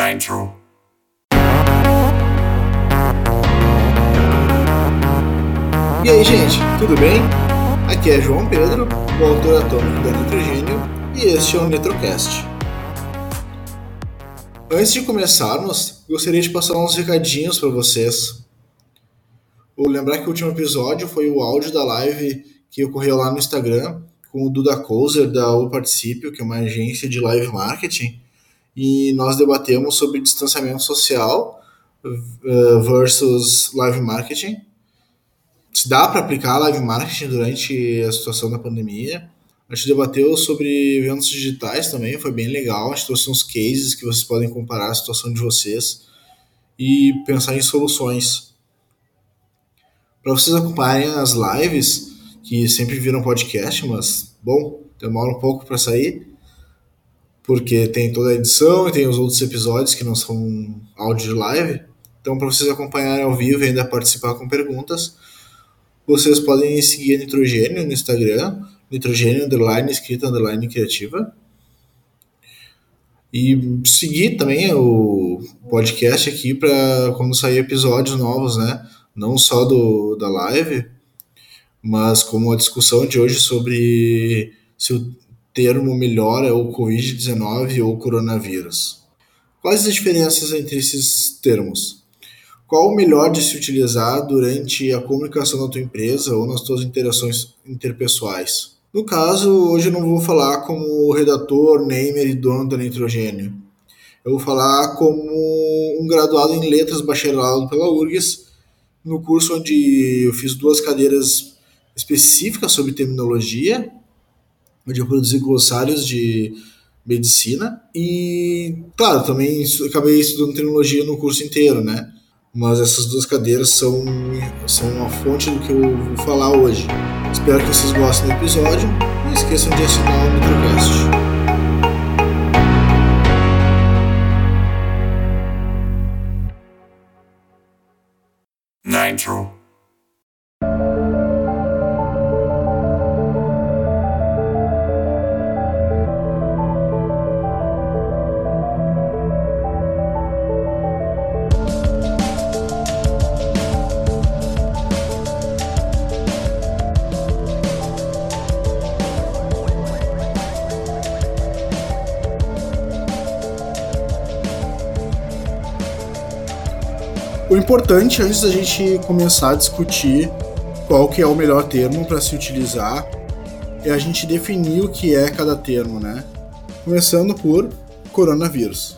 Nitro. E aí, gente, tudo bem? Aqui é João Pedro, o autor atômico da Nitrogênio, e este é o Nitrocast. Antes de começarmos, gostaria de passar uns recadinhos para vocês. Vou lembrar que o último episódio foi o áudio da live que ocorreu lá no Instagram com o Duda Kozer da O Participio, que é uma agência de live marketing, e nós debatemos sobre distanciamento social uh, versus live marketing se dá para aplicar live marketing durante a situação da pandemia. A gente debateu sobre eventos digitais também, foi bem legal. A gente trouxe uns cases que vocês podem comparar a situação de vocês e pensar em soluções. Para vocês acompanharem as lives, que sempre viram podcast, mas, bom, demora um pouco para sair, porque tem toda a edição e tem os outros episódios que não são áudio de live. Então, para vocês acompanharem ao vivo e ainda participar com perguntas, vocês podem seguir a Nitrogênio no Instagram, Nitrogênio underline escrita underline criativa. E seguir também o podcast aqui para quando sair episódios novos, né? Não só do, da live, mas como a discussão de hoje sobre se o termo melhor é o Covid-19 ou coronavírus. Quais as diferenças entre esses termos? qual o melhor de se utilizar durante a comunicação da tua empresa ou nas tuas interações interpessoais. No caso, hoje eu não vou falar como redator, namer e dono da Nitrogênio. Eu vou falar como um graduado em letras bacharelado pela URGS, no curso onde eu fiz duas cadeiras específicas sobre terminologia, onde eu produzi glossários de medicina e, claro, também acabei estudando terminologia no curso inteiro, né? mas essas duas cadeiras são, são a fonte do que eu vou falar hoje. Espero que vocês gostem do episódio. Não esqueçam de assinar o Nitrocast. Nitro. O importante, antes da gente começar a discutir qual que é o melhor termo para se utilizar, é a gente definir o que é cada termo, né? Começando por coronavírus.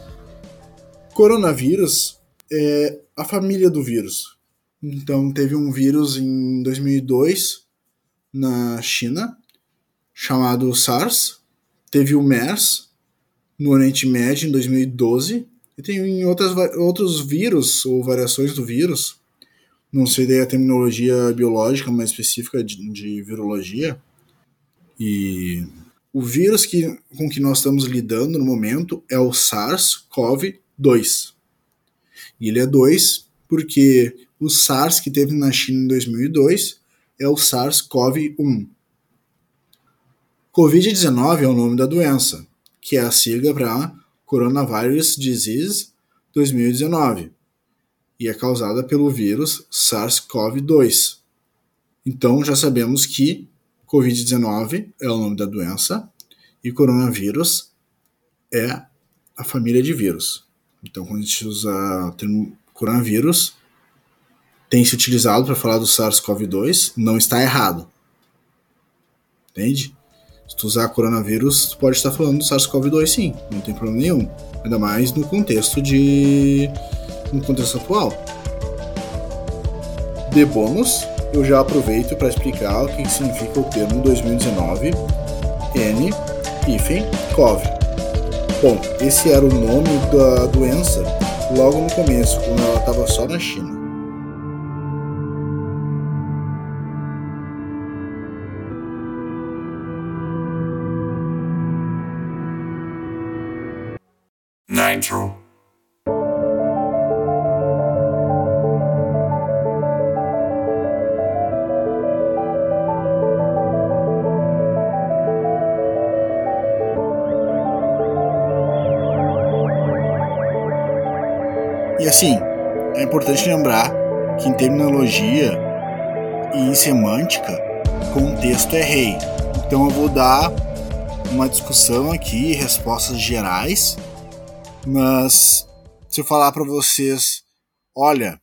Coronavírus é a família do vírus. Então, teve um vírus em 2002 na China, chamado SARS. Teve o MERS no Oriente Médio em 2012 e tem outras, outros vírus ou variações do vírus, não sei daí a terminologia biológica mais específica de, de virologia. E o vírus que, com que nós estamos lidando no momento é o SARS-CoV-2. E ele é 2 porque o SARS que teve na China em 2002 é o SARS-CoV-1. Covid-19 é o nome da doença, que é a sigla para Coronavirus Disease 2019 e é causada pelo vírus SARS-CoV-2. Então já sabemos que Covid-19 é o nome da doença e coronavírus é a família de vírus. Então, quando a gente usa o termo coronavírus, tem se utilizado para falar do SARS-CoV-2, não está errado. Entende? Se tu usar coronavírus, tu pode estar falando do SARS-CoV-2 sim, não tem problema nenhum. Ainda mais no contexto de. no contexto atual. De bônus, eu já aproveito para explicar o que significa o termo 2019 N CoV. Bom, esse era o nome da doença logo no começo, quando ela estava só na China. Nitro. E assim, é importante lembrar que em terminologia e em semântica, contexto é rei. Então eu vou dar uma discussão aqui, respostas gerais, mas se eu falar para vocês, olha,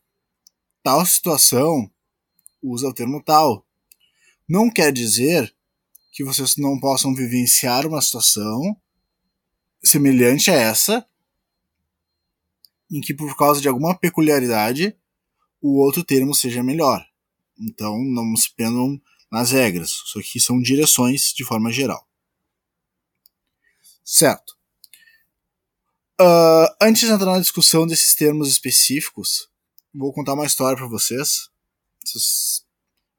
tal situação usa o termo tal, não quer dizer que vocês não possam vivenciar uma situação semelhante a essa, em que por causa de alguma peculiaridade o outro termo seja melhor. Então não se prendam nas regras. Isso aqui são direções de forma geral. Certo. Uh, antes de entrar na discussão desses termos específicos, vou contar uma história para vocês. Vocês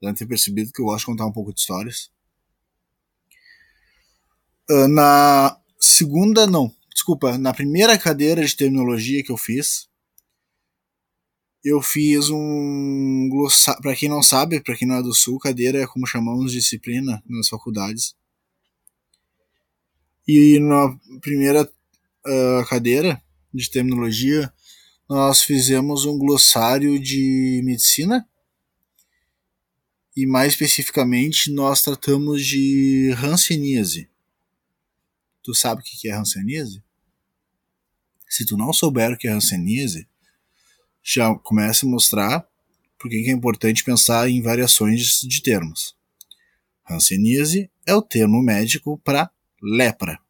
devem ter percebido que eu gosto de contar um pouco de histórias. Uh, na segunda, não, desculpa, na primeira cadeira de terminologia que eu fiz, eu fiz um glossário. Para quem não sabe, para quem não é do Sul, cadeira é como chamamos disciplina nas faculdades. E na primeira uh, cadeira de terminologia, nós fizemos um glossário de medicina. E mais especificamente, nós tratamos de hanseníase. Tu sabe o que é hanseníase? Se tu não souber o que é hanseníase, já começa a mostrar por que é importante pensar em variações de termos. Hanseníase é o termo médico para lepra.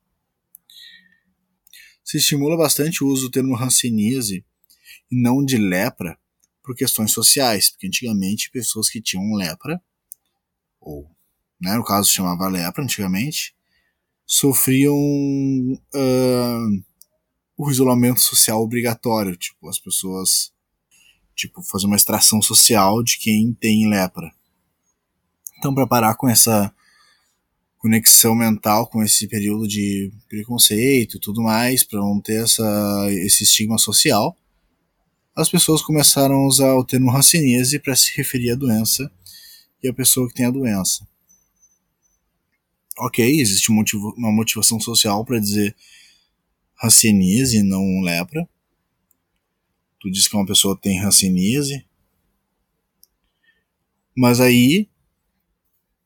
Se estimula bastante o uso do termo hanseníase e não de lepra por questões sociais, porque antigamente pessoas que tinham lepra, ou né, no caso chamava lepra antigamente, sofriam uh, o isolamento social obrigatório, tipo, as pessoas tipo, fazer uma extração social de quem tem lepra. Então, para parar com essa conexão mental, com esse período de preconceito e tudo mais, para não ter essa, esse estigma social, as pessoas começaram a usar o termo hanseníase para se referir à doença e à pessoa que tem a doença. Ok, existe uma motivação social para dizer hanseníase e não lepra, Tu diz que uma pessoa tem hanseníase. Mas aí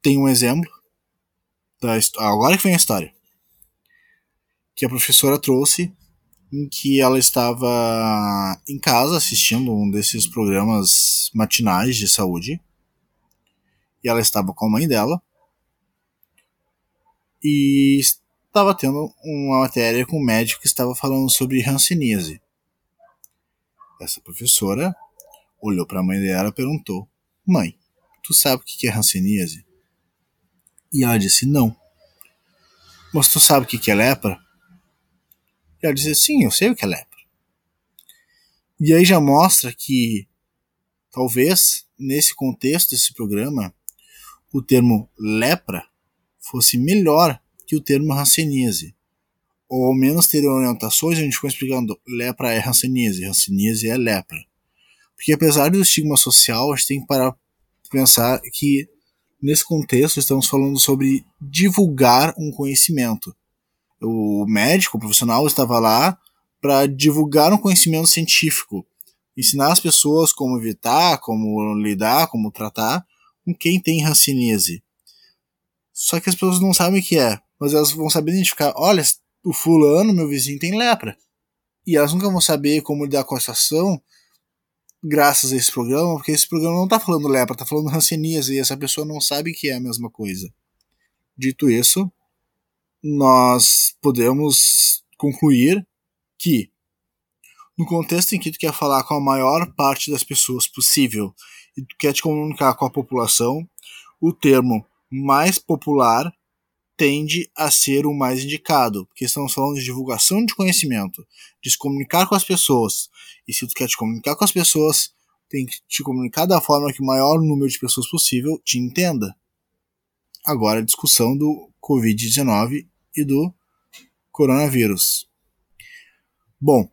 tem um exemplo da agora que vem a história que a professora trouxe em que ela estava em casa assistindo um desses programas matinais de saúde e ela estava com a mãe dela e estava tendo uma matéria com um médico que estava falando sobre hanseníase. Essa professora olhou para a mãe dela e perguntou: Mãe, tu sabe o que é hanseníase? E ela disse: Não. Mas tu sabe o que é lepra? E ela disse: Sim, eu sei o que é lepra. E aí já mostra que, talvez, nesse contexto desse programa, o termo lepra fosse melhor que o termo hanseníase ou ao menos ter orientações, a gente foi explicando, lepra é hanseníase, hanseníase é lepra. Porque apesar do estigma social, a gente tem que parar para pensar que nesse contexto estamos falando sobre divulgar um conhecimento. O médico, o profissional, estava lá para divulgar um conhecimento científico, ensinar as pessoas como evitar, como lidar, como tratar com quem tem hanseníase. Só que as pessoas não sabem o que é, mas elas vão saber identificar, olha, o fulano, meu vizinho, tem lepra. E elas nunca vão saber como lidar com a situação graças a esse programa, porque esse programa não está falando lepra, está falando hanseníase e essa pessoa não sabe que é a mesma coisa. Dito isso, nós podemos concluir que no contexto em que tu quer falar com a maior parte das pessoas possível e tu quer te comunicar com a população, o termo mais popular tende a ser o mais indicado, porque estamos falando de divulgação de conhecimento, de se comunicar com as pessoas. E se tu quer te comunicar com as pessoas, tem que te comunicar da forma que o maior número de pessoas possível te entenda. Agora a discussão do Covid-19 e do coronavírus. Bom,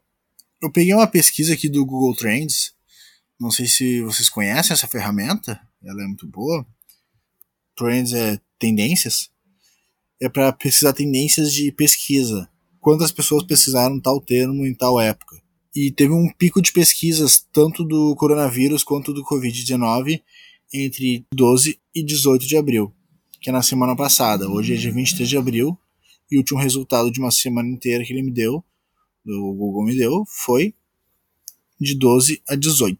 eu peguei uma pesquisa aqui do Google Trends. Não sei se vocês conhecem essa ferramenta, ela é muito boa. Trends é tendências é para pesquisar tendências de pesquisa. Quantas pessoas pesquisaram tal termo em tal época? E teve um pico de pesquisas tanto do coronavírus quanto do Covid-19 entre 12 e 18 de abril, que é na semana passada. Hoje é dia 23 de abril e o último resultado de uma semana inteira que ele me deu, o Google me deu, foi de 12 a 18.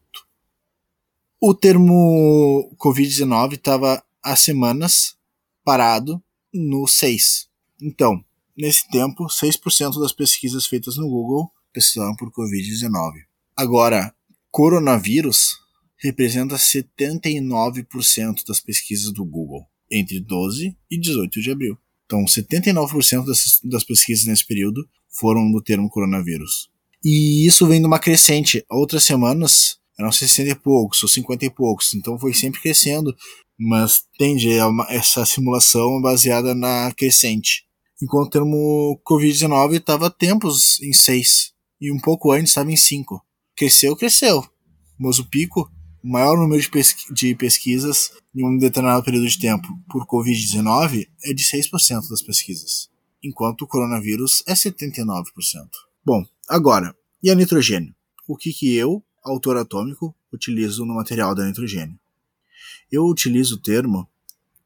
O termo Covid-19 estava há semanas parado no 6. Então, nesse tempo, 6% das pesquisas feitas no Google pesquisaram por Covid-19. Agora, coronavírus representa 79% das pesquisas do Google entre 12 e 18 de abril. Então, 79% das, das pesquisas nesse período foram do termo coronavírus. E isso vem de uma crescente. Outras semanas eram 60 e poucos, ou 50 e poucos. Então foi sempre crescendo, mas tende a uma, essa simulação baseada na crescente. Enquanto o termo Covid-19 estava tempos em 6, e um pouco antes estava em 5. Cresceu, cresceu. Mas o pico o maior número de, de pesquisas em um determinado período de tempo por Covid-19 é de 6% das pesquisas, enquanto o coronavírus é 79%. Bom, agora, e a nitrogênio? O que, que eu, autor atômico, utilizo no material da nitrogênio? Eu utilizo o termo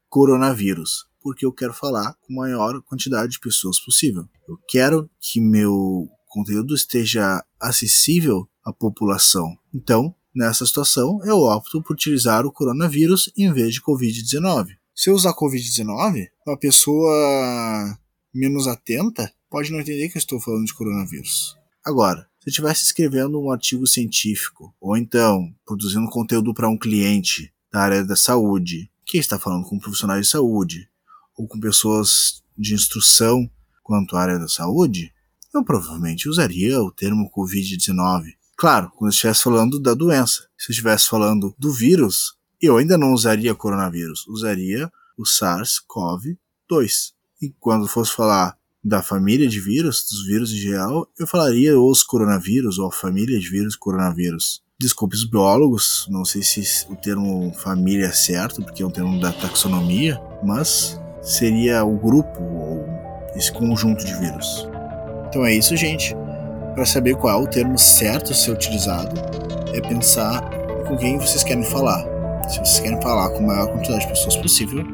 coronavírus, porque eu quero falar com a maior quantidade de pessoas possível. Eu quero que meu conteúdo esteja acessível à população. Então, Nessa situação, eu opto por utilizar o coronavírus em vez de Covid-19. Se eu usar Covid-19, uma pessoa menos atenta pode não entender que eu estou falando de coronavírus. Agora, se eu estivesse escrevendo um artigo científico, ou então produzindo conteúdo para um cliente da área da saúde, que está falando com profissionais de saúde, ou com pessoas de instrução quanto à área da saúde, eu provavelmente usaria o termo Covid-19 Claro, quando estivesse falando da doença. Se eu estivesse falando do vírus, eu ainda não usaria coronavírus, usaria o SARS-CoV-2. E quando fosse falar da família de vírus, dos vírus em geral, eu falaria os coronavírus ou a família de vírus coronavírus. Desculpe os biólogos, não sei se o termo família é certo, porque é um termo da taxonomia, mas seria o grupo ou esse conjunto de vírus. Então é isso, gente. Para saber qual é o termo certo a ser utilizado, é pensar com quem vocês querem falar. Se vocês querem falar com a maior quantidade de pessoas possível,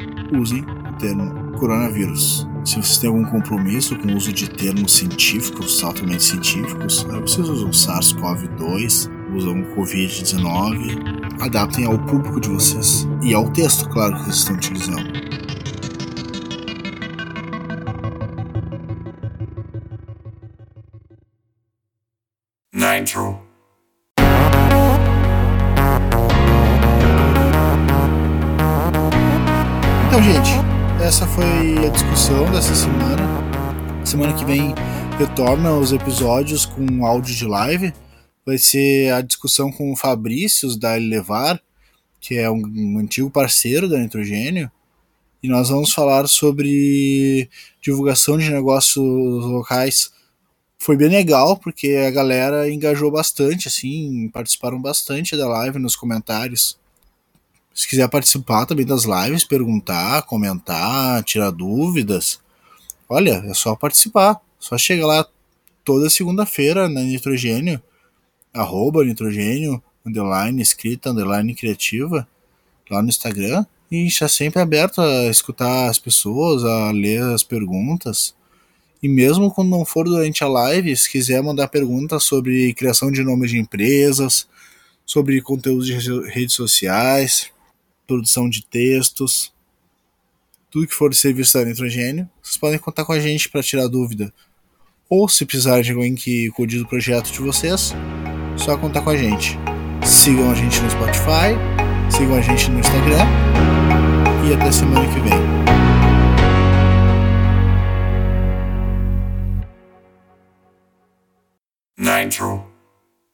usem o termo coronavírus. Se vocês têm algum compromisso com o uso de termos científicos, altamente científicos, aí vocês usam SARS-CoV-2, usam Covid-19, adaptem ao público de vocês e ao texto, claro, que vocês estão utilizando. Nitro. Então, gente, essa foi a discussão dessa semana. Semana que vem retorna os episódios com áudio de live. Vai ser a discussão com o Fabrício da Elevar, que é um, um antigo parceiro da Nitrogênio. E nós vamos falar sobre divulgação de negócios locais foi bem legal, porque a galera engajou bastante, assim, participaram bastante da live nos comentários. Se quiser participar também das lives, perguntar, comentar, tirar dúvidas, olha, é só participar. Só chega lá toda segunda-feira na Nitrogênio, arroba Nitrogênio, underline escrita, underline criativa, lá no Instagram, e está sempre aberto a escutar as pessoas, a ler as perguntas. E mesmo quando não for durante a live, se quiser mandar perguntas sobre criação de nomes de empresas, sobre conteúdo de redes sociais, produção de textos, tudo que for de serviço da Nitrogênio, vocês podem contar com a gente para tirar dúvida. Ou se precisar de alguém que cuide do projeto de vocês, só contar com a gente. Sigam a gente no Spotify, sigam a gente no Instagram e até semana que vem. Nitro.